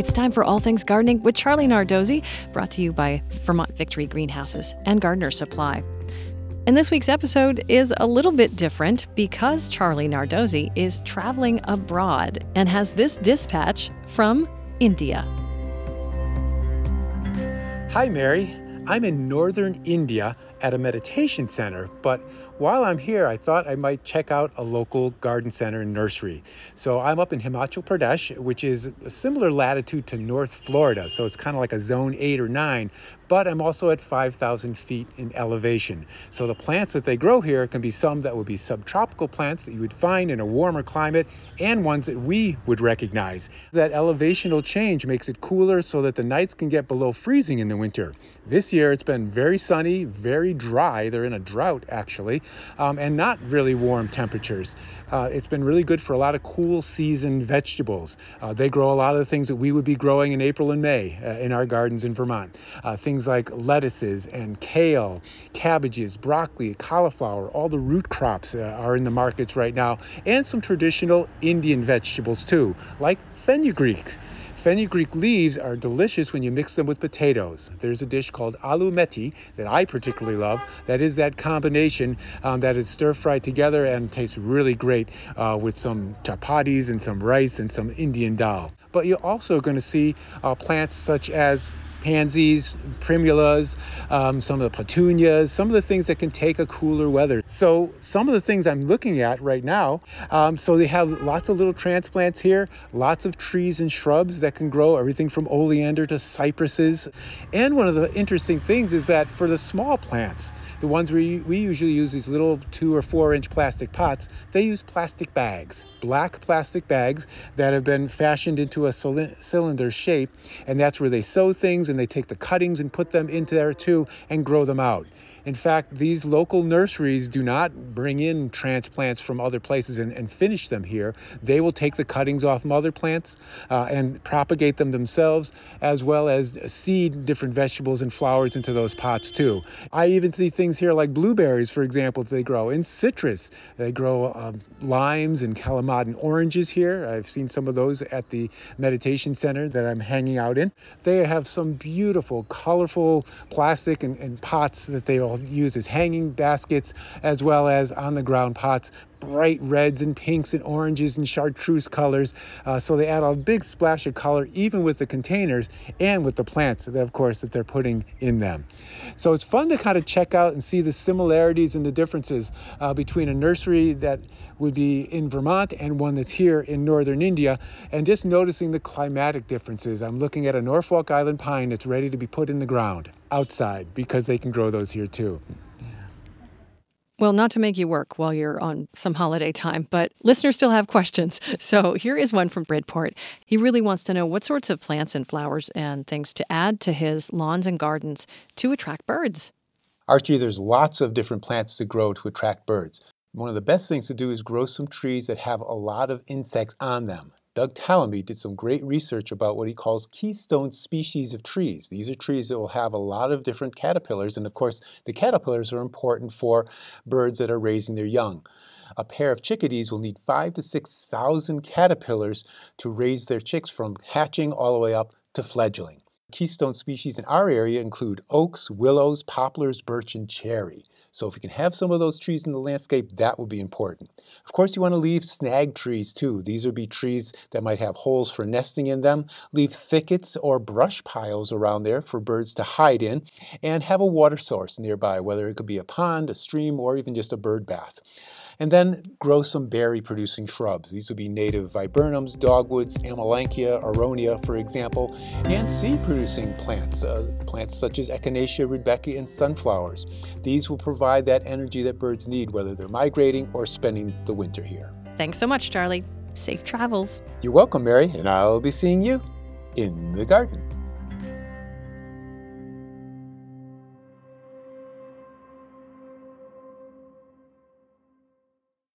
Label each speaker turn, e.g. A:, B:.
A: It's time for All Things Gardening with Charlie Nardozzi, brought to you by Vermont Victory Greenhouses and Gardener Supply. And this week's episode is a little bit different because Charlie Nardozzi is traveling abroad and has this dispatch from India.
B: Hi, Mary. I'm in northern India at a meditation center, but while I'm here, I thought I might check out a local garden center and nursery. So I'm up in Himachal Pradesh, which is a similar latitude to North Florida. So it's kind of like a zone eight or nine, but I'm also at 5,000 feet in elevation. So the plants that they grow here can be some that would be subtropical plants that you would find in a warmer climate and ones that we would recognize. That elevational change makes it cooler so that the nights can get below freezing in the winter. This year it's been very sunny, very dry. They're in a drought actually um, and not really warm temperatures. Uh, it's been really good for a lot of cool season vegetables. Uh, they grow a lot of the things that we would be growing in April and May uh, in our gardens in Vermont. Uh, things like lettuces and kale, cabbages, broccoli, cauliflower, all the root crops uh, are in the markets right now, and some traditional Indian vegetables too, like fenugreek. Fenugreek leaves are delicious when you mix them with potatoes. There's a dish called aloo methi that I particularly love. That is that combination um, that is stir fried together and tastes really great uh, with some chapatis and some rice and some Indian dal. But you're also going to see uh, plants such as pansies, primulas, um, some of the petunias, some of the things that can take a cooler weather. So some of the things I'm looking at right now, um, so they have lots of little transplants here, lots of trees and shrubs that can grow, everything from oleander to cypresses. And one of the interesting things is that for the small plants, the ones we, we usually use these little two or four inch plastic pots, they use plastic bags, black plastic bags that have been fashioned into a cylinder shape. And that's where they sow things and they take the cuttings and put them into there too and grow them out. In fact, these local nurseries do not bring in transplants from other places and, and finish them here. They will take the cuttings off mother plants uh, and propagate them themselves, as well as seed different vegetables and flowers into those pots too. I even see things here like blueberries, for example, they grow in citrus. They grow um, limes and Kalamata oranges here. I've seen some of those at the meditation center that I'm hanging out in. They have some beautiful, colorful plastic and, and pots that they all use as hanging baskets as well as on the ground pots bright reds and pinks and oranges and chartreuse colors. Uh, so they add a big splash of color even with the containers and with the plants that of course that they're putting in them. So it's fun to kind of check out and see the similarities and the differences uh, between a nursery that would be in Vermont and one that's here in northern India and just noticing the climatic differences. I'm looking at a Norfolk Island pine that's ready to be put in the ground outside because they can grow those here too.
A: Well, not to make you work while you're on some holiday time, but listeners still have questions. So here is one from Bridport. He really wants to know what sorts of plants and flowers and things to add to his lawns and gardens to attract birds.
B: Archie, there's lots of different plants to grow to attract birds. One of the best things to do is grow some trees that have a lot of insects on them. Doug Tallamy did some great research about what he calls keystone species of trees. These are trees that will have a lot of different caterpillars, and of course, the caterpillars are important for birds that are raising their young. A pair of chickadees will need five to 6,000 caterpillars to raise their chicks from hatching all the way up to fledgling. Keystone species in our area include oaks, willows, poplars, birch, and cherry. So if you can have some of those trees in the landscape, that would be important. Of course, you want to leave snag trees too. These would be trees that might have holes for nesting in them. Leave thickets or brush piles around there for birds to hide in, and have a water source nearby, whether it could be a pond, a stream, or even just a bird bath. And then grow some berry producing shrubs. These would be native viburnums, dogwoods, amelanchier, aronia, for example, and seed producing plants, uh, plants such as echinacea, rudbeckia, and sunflowers. These will provide that energy that birds need, whether they're migrating or spending the winter here.
A: Thanks so much, Charlie. Safe travels.
B: You're welcome, Mary, and I'll be seeing you in the garden.